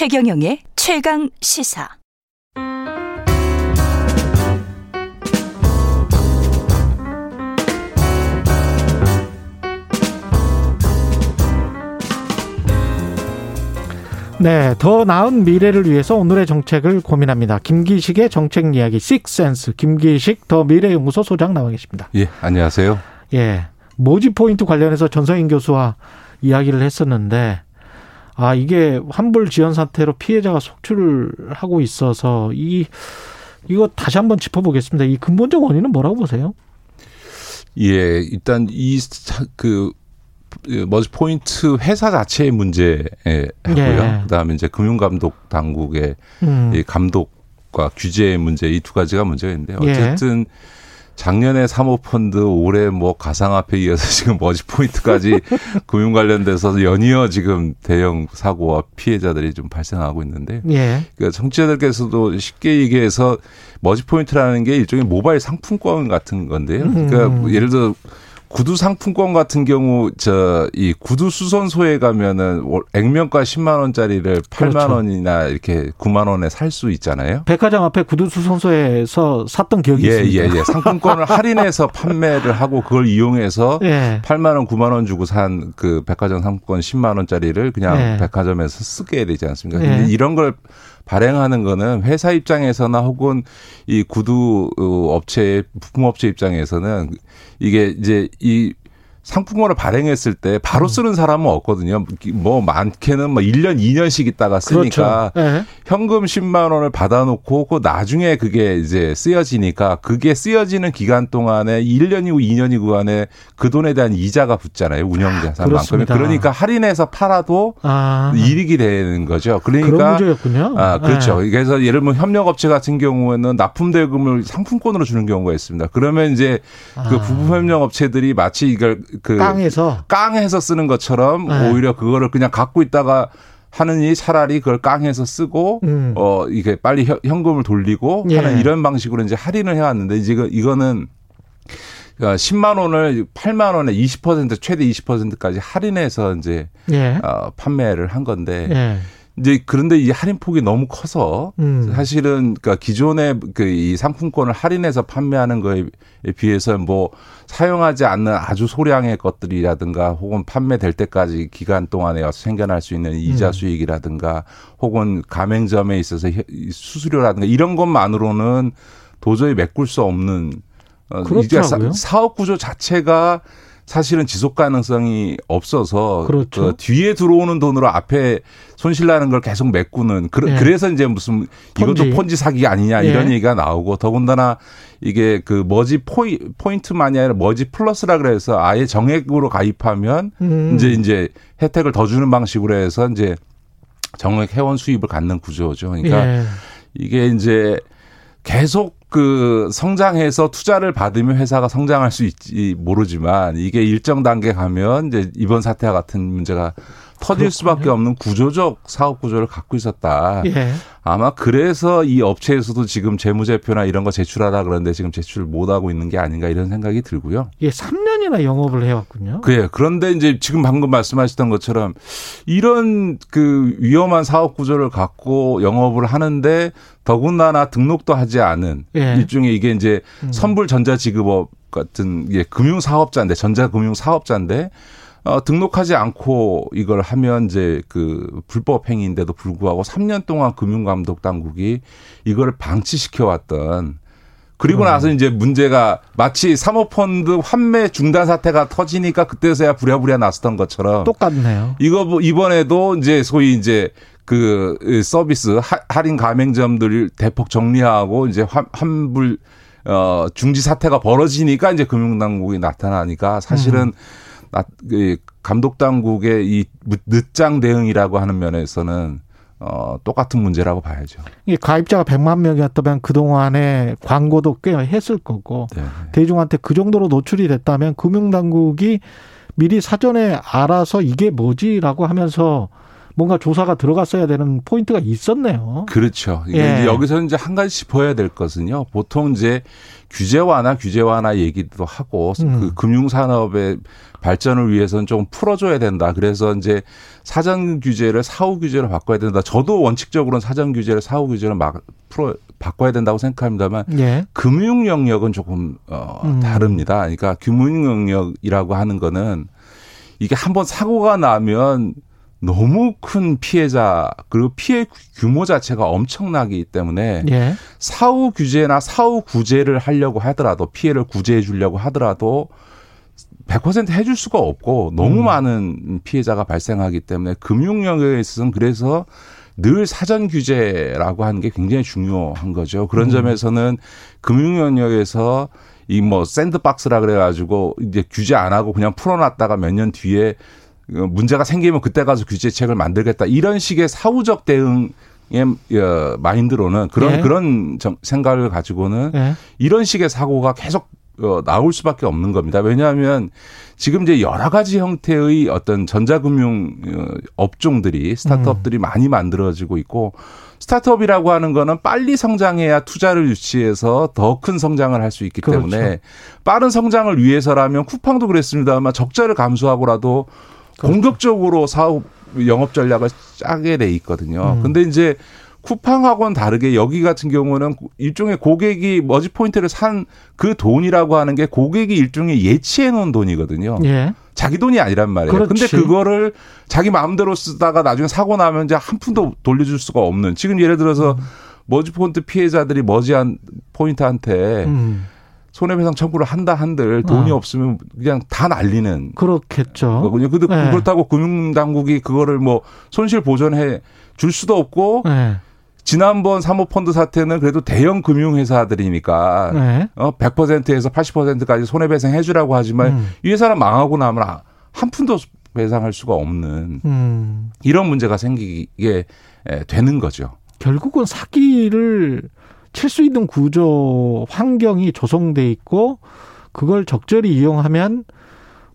최경영의 최강 시사. 네, 더 나은 미래를 위해서 오늘의 정책을 고민합니다. 김기식의 정책 이야기 식센스 김기식 더 미래연구소 소장 나와 계십니다. 예, 안녕하세요. 예, 모지 포인트 관련해서 전성인 교수와 이야기를 했었는데 아 이게 환불 지연 사태로 피해자가 속출을 하고 있어서 이 이거 다시 한번 짚어보겠습니다. 이 근본적 원인은 뭐라고 보세요? 예, 일단 이그 머지 포인트 회사 자체의 문제고요. 예. 그다음에 이제 금융감독 당국의 음. 이 감독과 규제의 문제 이 두 가지가 문제가 있는데 예. 어쨌든 예. 작년에 사모펀드 올해 뭐 가상화폐 이어서 지금 머지 포인트까지 금융 관련돼서 연이어 지금 대형 사고와 피해자들이 좀 발생하고 있는데 예. 그러니까 청취자들께서도 쉽게 얘기해서 머지 포인트라는 게 일종의 모바일 상품권 같은 건데요. 그러니까 음. 예를 들어 구두 상품권 같은 경우 저 이 구두 수선소에 가면은 액면가 10만 원짜리를 8만 그렇죠. 원이나 이렇게 9만 원에 살 수 있잖아요. 백화점 앞에 구두 수선소에서 샀던 기억이 예, 있습니다. 예, 예. 상품권을 할인해서 판매를 하고 그걸 이용해서 예. 8만 원, 9만 원 주고 산 그 백화점 상품권 10만 원짜리를 그냥 예. 백화점에서 쓰게 되지 않습니까? 근데 예. 이런 걸 발행하는 거는 회사 입장에서나 혹은 이 구두 어, 업체 부품업체 입장에서는 이게 이제 이 상품권을 발행했을 때 바로 음. 쓰는 사람은 없거든요. 뭐 많게는 뭐 1년, 2년씩 있다가 쓰니까 그렇죠. 네. 현금 10만 원을 받아놓고 그 나중에 그게 이제 쓰여지니까 그게 쓰여지는 기간 동안에 1년이고 2년이고 안에 그 돈에 대한 이자가 붙잖아요. 운영자산만큼. 아, 그러니까 할인해서 팔아도 아. 이익이 되는 거죠. 그러니까 그런 아, 그렇죠. 네. 그래서 예를 들면 협력업체 같은 경우에는 납품 대금을 상품권으로 주는 경우가 있습니다. 그러면 이제 그 아. 부품 협력업체들이 마치 이걸 그 깡해서 깡해서 쓰는 것처럼 네. 오히려 그거를 그냥 갖고 있다가 하느니 차라리 그걸 깡해서 쓰고 음. 어 이게 빨리 현금을 돌리고 예. 하는 이런 방식으로 이제 할인을 해왔는데 이제 이거는 10만 그러니까 원을 8만 원에 20% 최대 20%까지 할인해서 이제 예. 어, 판매를 한 건데 예. 이제 그런데 이 할인 폭이 너무 커서 음. 사실은 그러니까 기존의 그 이 상품권을 할인해서 판매하는 거에 비해서 뭐 사용하지 않는 아주 소량의 것들이라든가 혹은 판매될 때까지 기간 동안에 생겨날 수 있는 이자 음. 수익이라든가 혹은 가맹점에 있어서 수수료라든가 이런 것만으로는 도저히 메꿀 수 없는 어, 그렇더라고요. 사업 구조 자체가 사실은 지속 가능성이 없어서 그렇죠. 그 뒤에 들어오는 돈으로 앞에 손실 나는 걸 계속 메꾸는 그, 예. 래서 이제 무슨 폰지. 이것도 폰지 사기 아니냐 이런 예. 얘기가 나오고 더군다나 이게 그 머지 포이, 포인트만이 아니라 머지 플러스라 그래서 아예 정액으로 가입하면 음. 이제 이제 혜택을 더 주는 방식으로 해서 이제 정액 회원 수입을 갖는 구조죠. 그러니까 예. 이게 이제 계속 그 성장해서 투자를 받으면 회사가 성장할 수 있지 모르지만 이게 일정 단계 가면 이제 이번 사태와 같은 문제가 터질 그렇군요. 수밖에 없는 구조적 사업 구조를 갖고 있었다. 예. 아마 그래서 이 업체에서도 지금 재무제표나 이런 거 제출하라 그러는데 지금 제출 못 하고 있는 게 아닌가 이런 생각이 들고요. 예, 3년 이나 영업을 해왔군요. 그래. 그런데 이제 지금 방금 말씀하셨던 것처럼 이런 그 위험한 사업 구조를 갖고 영업을 하는데 더군다나 등록도 하지 않은 예. 일종의 이게 이제 음. 선불 전자지급업 같은 예, 금융 사업자인데 전자금융 사업자인데 어, 등록하지 않고 이걸 하면 이제 그 불법 행위인데도 불구하고 3년 동안 금융감독 당국이 이거를 방치시켜 왔던 그리고 나서 음. 이제 문제가 마치 사모펀드 환매 중단 사태가 터지니까 그때서야 부랴부랴 났었던 것처럼 똑같네요. 이거 뭐 이번에도 이제 소위 이제 그 서비스 할인 가맹점들 대폭 정리하고 이제 환불 어 중지 사태가 벌어지니까 이제 금융당국이 나타나니까 사실은 음. 그 감독 당국의 이 늦장 대응이라고 하는 면에서는 어, 똑같은 문제라고 봐야죠. 이 가입자가 100만 명이었다면 그동안에 광고도 꽤 했을 거고 네. 대중한테 그 정도로 노출이 됐다면 금융당국이 미리 사전에 알아서 이게 뭐지라고 하면서 뭔가 조사가 들어갔어야 되는 포인트가 있었네요. 그렇죠. 예. 여기서 이제 한 가지 짚어야 될 것은요. 보통 이제 규제 완화, 규제 완화 얘기도 하고 음. 그 금융 산업의 발전을 위해서는 좀 풀어줘야 된다. 그래서 이제 사전 규제를 사후 규제로 바꿔야 된다. 저도 원칙적으로는 사전 규제를 사후 규제로 막 풀어 바꿔야 된다고 생각합니다만 예. 금융 영역은 조금 어 음. 다릅니다. 그러니까 금융 영역이라고 하는 거는 이게 한번 사고가 나면 너무 큰 피해자 그리고 피해 규모 자체가 엄청나기 때문에 예. 사후 규제나 사후 구제를 하려고 하더라도 피해를 구제해 주려고 하더라도 100% 해줄 수가 없고 너무 음. 많은 피해자가 발생하기 때문에 금융 영역에 있어서는 그래서 늘 사전 규제라고 하는 게 굉장히 중요한 거죠. 그런 음. 점에서는 금융 영역에서 이 뭐 샌드박스라 그래가지고 이제 규제 안 하고 그냥 풀어놨다가 몇 년 뒤에 문제가 생기면 그때 가서 규제책을 만들겠다 이런 식의 사후적 대응 의 어, 마인드로는 그런 네. 그런 생각을 가지고는 네. 이런 식의 사고가 계속 어, 나올 수밖에 없는 겁니다. 왜냐하면 지금 이제 여러 가지 형태의 어떤 전자금융 어, 업종들이 스타트업들이 음. 많이 만들어지고 있고 스타트업이라고 하는 거는 빨리 성장해야 투자를 유치해서 더 큰 성장을 할 수 있기 그렇죠. 때문에 빠른 성장을 위해서라면 쿠팡도 그랬습니다만 적자를 감수하고라도 그렇죠. 공격적으로 사업 영업 전략을 짜게 돼 있거든요. 음. 근데 이제 쿠팡하고는 다르게 여기 같은 경우는 일종의 고객이 머지 포인트를 산 그 돈이라고 하는 게 고객이 일종의 예치해 놓은 돈이거든요. 예. 자기 돈이 아니란 말이에요. 그렇지. 근데 그거를 자기 마음대로 쓰다가 나중에 사고 나면 이제 한 푼도 돌려줄 수가 없는. 지금 예를 들어서 음. 머지 포인트 피해자들이 머지 한 포인트한테 음. 손해배상 청구를 한다 한들 돈이 어. 없으면 그냥 다 날리는 그렇겠죠. 거군요. 근데 네. 그렇다고 금융당국이 그거를 뭐 손실 보전해 줄 수도 없고 네. 지난번 사모펀드 사태는 그래도 대형 금융회사들이니까 네. 어 100%에서 80%까지 손해배상 해주라고 하지만 음. 이 회사는 망하고 나면 한 푼도 배상할 수가 없는 음. 이런 문제가 생기게 되는 거죠. 결국은 사기를 칠 수 있는 구조 환경이 조성돼 있고 그걸 적절히 이용하면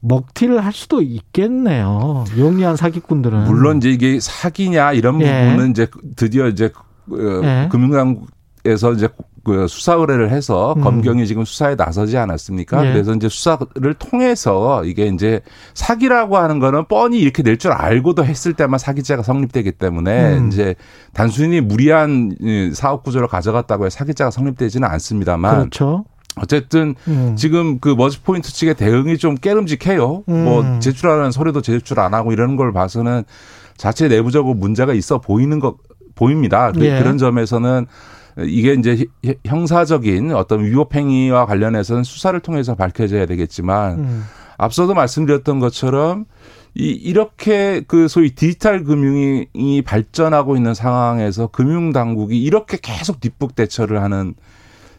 먹튀를 할 수도 있겠네요. 용이한 사기꾼들은 물론 이제 이게 사기냐 이런 예. 부분은 이제 드디어 이제 그 예. 금융당국 에서 이제 그 수사 의뢰를 해서 음. 검경이 지금 수사에 나서지 않았습니까? 예. 그래서 이제 수사를 통해서 이게 이제 사기라고 하는 거는 뻔히 이렇게 낼줄 알고도 했을 때만 사기죄가 성립되기 때문에 음. 이제 단순히 무리한 사업 구조를 가져갔다고 해 사기죄가 성립되지는 않습니다만 그렇죠. 어쨌든 음. 지금 그 머지 포인트 측의 대응이 좀 깨름직해요. 음. 뭐 제출하는 서류도 제출 안 하고 이러는 걸 봐서는 자체 내부적으로 문제가 있어 보이는 것 보입니다. 그, 예. 그런 점에서는 이게 이제 형사적인 어떤 위법 행위와 관련해서는 수사를 통해서 밝혀져야 되겠지만 음. 앞서도 말씀드렸던 것처럼 이 이렇게 그 소위 디지털 금융이 발전하고 있는 상황에서 금융 당국이 이렇게 계속 뒷북 대처를 하는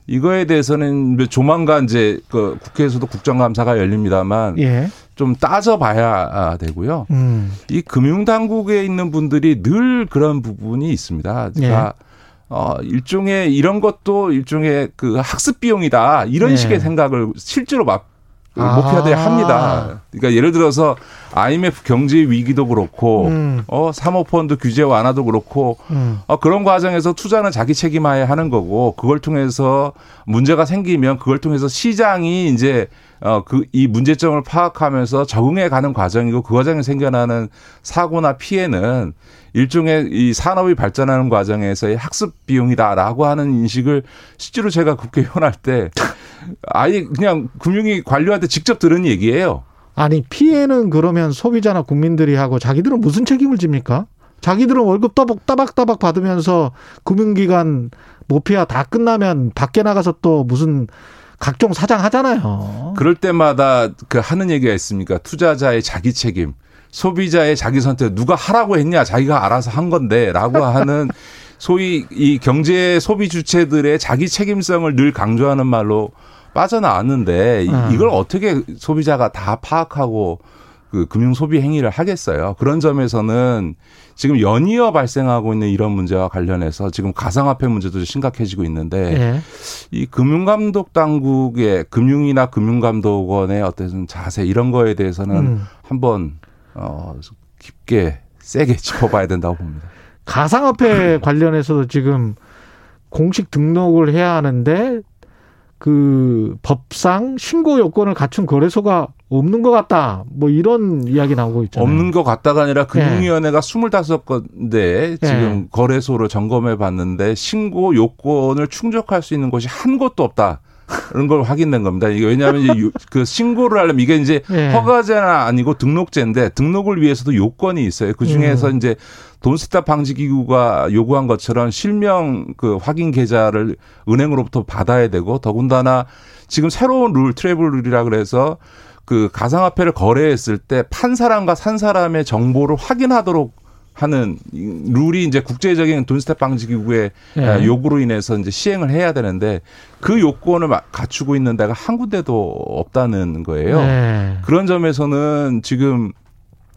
이거에 대해서는 조만간 이제 그 국회에서도 국정감사가 열립니다만 예. 좀 따져봐야 되고요. 음. 이 금융당국에 있는 분들이 늘 그런 부분이 있습니다. 그러니까 예. 어 일종의 이런 것도 일종의 그 학습 비용이다 이런 예. 식의 생각을 실제로 막 아. 목표들이 합니다. 그러니까 예를 들어서 IMF 경제 위기도 그렇고 음. 어 사모펀드 규제 완화도 그렇고 음. 어 그런 과정에서 투자는 자기 책임하에 하는 거고 그걸 통해서 문제가 생기면 그걸 통해서 시장이 이제 어 그 이 문제점을 파악하면서 적응해 가는 과정이고 그 과정에 생겨나는 사고나 피해는 일종의 이 산업이 발전하는 과정에서의 학습 비용이다라고 하는 인식을 실제로 제가 국회의원 할 때 아예 그냥 금융위 관료한테 직접 들은 얘기예요. 아니 피해는 그러면 소비자나 국민들이 하고 자기들은 무슨 책임을 집니까? 자기들은 월급 따박 따박따박 받으면서 금융기관 모피아 다 끝나면 밖에 나가서 또 무슨 각종 사장 하잖아요. 그럴 때마다 그 하는 얘기가 있습니까? 투자자의 자기 책임, 소비자의 자기 선택 누가 하라고 했냐? 자기가 알아서 한 건데라고 하는 소위 이 경제 소비 주체들의 자기 책임성을 늘 강조하는 말로 빠져나왔는데 음. 이걸 어떻게 소비자가 다 파악하고 그 금융 소비 행위를 하겠어요. 그런 점에서는 지금 연이어 발생하고 있는 이런 문제와 관련해서 지금 가상화폐 문제도 심각해지고 있는데 네. 이 금융감독 당국의 금융이나 금융감독원의 어떤 자세 이런 거에 대해서는 음. 한번 어 깊게 세게 짚어봐야 된다고 봅니다. 가상화폐 관련해서도 지금 공식 등록을 해야 하는데 그 법상 신고 요건을 갖춘 거래소가 없는 것 같다. 뭐 이런 이야기 나오고 있잖아요. 없는 것 같다가 아니라 금융위원회가 네. 25건데 지금 네. 거래소를 점검해 봤는데 신고 요건을 충족할 수 있는 곳이 한 곳도 없다. 그런 걸 확인된 겁니다. 이게 왜냐하면 이제 그 신고를 하려면 이게 이제 네. 허가제는 아니고 등록제인데 등록을 위해서도 요건이 있어요. 그 중에서 음. 이제 돈스탑 방지 기구가 요구한 것처럼 실명 그 확인 계좌를 은행으로부터 받아야 되고 더군다나 지금 새로운 룰 트래블 룰이라 그래서 그 가상화폐를 거래했을 때 판 사람과 산 사람의 정보를 확인하도록 하는 룰이 이제 국제적인 돈스텝 방지 기구의 네. 요구로 인해서 이제 시행을 해야 되는데 그 요건을 갖추고 있는 데가 한 군데도 없다는 거예요. 네. 그런 점에서는 지금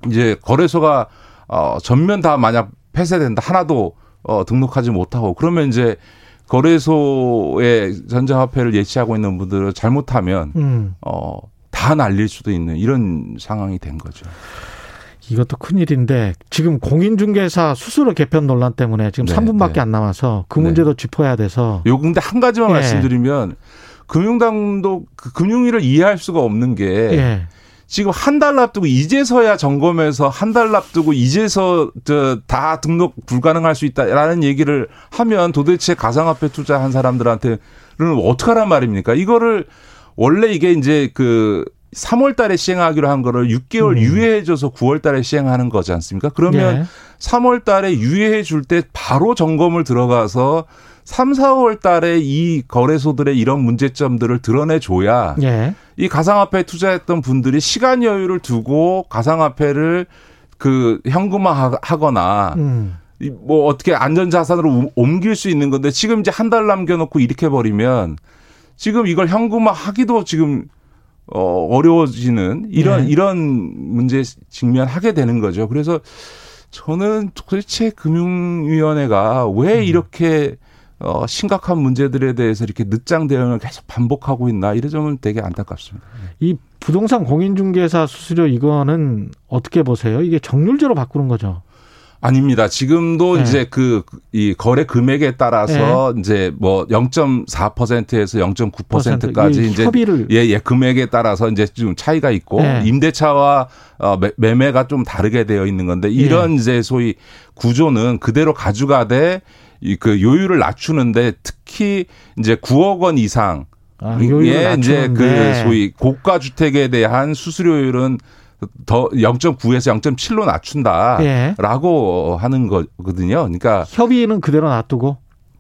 이제 거래소가 어 전면 다 만약 폐쇄된다 하나도 어 등록하지 못하고 그러면 이제 거래소에 전자화폐를 예치하고 있는 분들을 잘못하면 음. 어다 날릴 수도 있는 이런 상황이 된 거죠. 이것도 큰일인데 지금 공인중개사 수수료 개편 논란 때문에 지금 네, 3분밖에 네. 안 남아서 그 네. 문제도 네. 짚어야 돼서 요 근데 한 가지만 예. 말씀드리면 금융당도 그 금융위를 이해할 수가 없는 게 예. 지금 한 달 앞두고 이제서야 점검해서 한 달 앞두고 이제서 저다 등록 불가능할 수 있다라는 얘기를 하면 도대체 가상화폐 투자한 사람들한테는 어떡하란 말입니까? 이거를 원래 이게 이제 그 3월 달에 시행하기로 한 거를 6개월 음. 유예해줘서 9월 달에 시행하는 거지 않습니까? 그러면 예. 3월 달에 유예해 줄 때 바로 점검을 들어가서 3, 4월 달에 이 거래소들의 이런 문제점들을 드러내 줘야 예. 이 가상화폐에 투자했던 분들이 시간 여유를 두고 가상화폐를 그 현금화 하거나 음. 뭐 어떻게 안전자산으로 옮길 수 있는 건데 지금 이제 한 달 남겨놓고 이렇게 버리면 지금 이걸 현금화 하기도 지금 어, 어려워지는 이런 네. 이런 문제 직면하게 되는 거죠. 그래서 저는 도대체 금융위원회가 왜 음. 이렇게 어, 심각한 문제들에 대해서 이렇게 늦장 대응을 계속 반복하고 있나 이런 점은 되게 안타깝습니다. 이 부동산 공인중개사 수수료 이거는 어떻게 보세요? 이게 정률제로 바꾸는 거죠? 아닙니다. 지금도 네. 이제 그 이 거래 금액에 따라서 네. 이제 뭐 0.4%에서 0.9%까지 이제 협의를 예, 예, 금액에 따라서 이제 좀 차이가 있고 네. 임대차와 어 매매가 좀 다르게 되어 있는 건데 이런 네. 이제 소위 구조는 그대로 가져가되 이 그 요율을 낮추는데 특히 이제 9억 원 이상 아, 예, 이제 그 소위 고가 주택에 대한 수수료율은 더 0.9에서 0.7로 낮춘다라고 예. 하는 거거든요. 그러니까 협의는 그대로 놔두고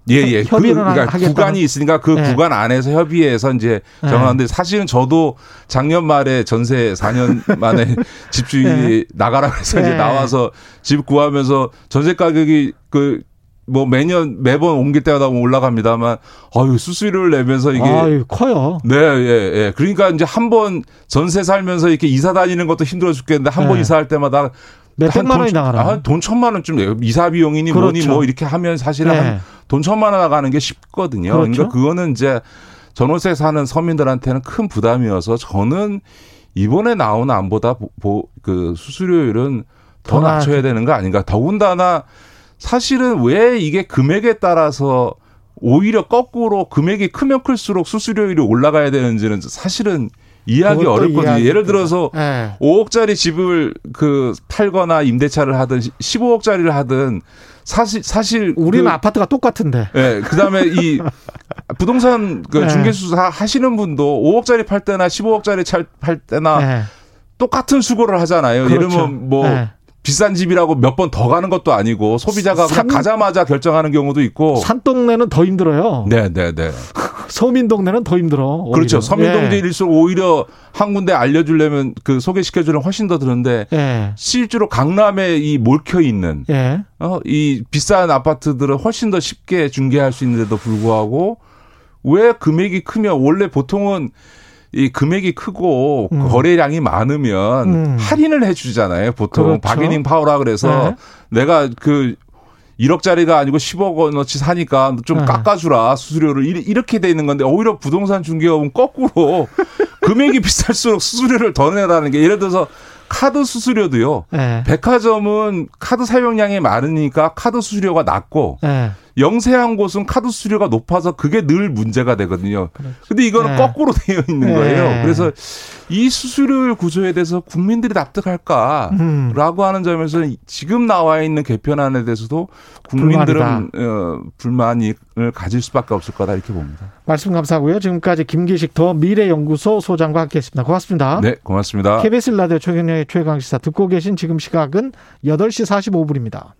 예, 예. 그, 그러니까 구간이 있으니까 그 네. 구간 안에서 협의해서 이제 예. 정하는데 네. 사실은 저도 작년 말에 전세 4년 만에 집주인이 네. 나가라 그래서 네. 이제 나와서 집 구하면서 전세 가격이 그 뭐 매년 매번 옮길 때마다 올라갑니다만 아유 수수료를 내면서 이게 아유, 커요. 네, 예, 예. 그러니까 이제 한 번 전세 살면서 이렇게 이사 다니는 것도 힘들어 죽겠는데 한번 네. 이사할 때마다 몇백만 원이 나가나? 아, 돈 천만 원쯤 내요. 이사 비용이니 그렇죠. 뭐니 뭐 이렇게 하면 사실은 네. 돈 천만 원 나가는 게 쉽거든요. 그렇죠. 그러니까 그거는 이제 전월세 사는 서민들한테는 큰 부담이어서 저는 이번에 나온 안보다 보, 그 수수료율은 더, 더 낮춰야 되는 거 아닌가. 더군다나 사실은 왜 이게 금액에 따라서 오히려 거꾸로 금액이 크면 클수록 수수료율이 올라가야 되는지는 사실은 이해하기 어렵거든요. 예를 들어서 네. 5억짜리 집을 그 팔거나 임대차를 하든 15억짜리를 하든 사실 사실 우리는 그, 아파트가 똑같은데. 예. 네, 그다음에 이 부동산 그 네. 중개수사 하시는 분도 5억짜리 팔 때나 15억짜리 팔 때나 네. 똑같은 수고를 하잖아요. 그렇죠. 예를 들면 뭐 네. 비싼 집이라고 몇 번 더 가는 것도 아니고 소비자가 산, 가자마자 결정하는 경우도 있고 산동네는 더 힘들어요. 네, 네, 네. 서민 동네는 더 힘들어. 오히려. 그렇죠. 서민 동네일수록 예. 오히려 한 군데 알려주려면 그 소개시켜 주는 훨씬 더 드는데 예. 실제로 강남에 이 몰켜 있는 예. 어, 이 비싼 아파트들은 훨씬 더 쉽게 중개할 수 있는데도 불구하고 왜 금액이 크면 원래 보통은 이 금액이 크고 음. 거래량이 많으면 음. 할인을 해주잖아요. 보통 그렇죠. bargaining power라 그래서 네. 내가 그 1억짜리가 아니고 10억 원어치 사니까 좀 네. 깎아주라 수수료를 이렇게 돼 있는 건데 오히려 부동산 중개업은 거꾸로 금액이 비쌀수록 수수료를 더 내라는 게 예를 들어서 카드 수수료도요. 네. 백화점은 카드 사용량이 많으니까 카드 수수료가 낮고 네. 영세한 곳은 카드 수수료가 높아서 그게 늘 문제가 되거든요. 그렇죠. 근데 이거는 네. 거꾸로 되어 있는 거예요. 네. 그래서 이 수수료 구조에 대해서 국민들이 납득할까라고 음. 하는 점에서 지금 나와 있는 개편안에 대해서도 국민들은 어, 불만을 가질 수밖에 없을 거다 이렇게 봅니다. 말씀 감사하고요. 지금까지 김기식 더 미래연구소 소장과 함께했습니다. 고맙습니다. 네, 고맙습니다. KBS 라디오 최경영의 최강시사 듣고 계신 지금 시각은 8시 45분입니다.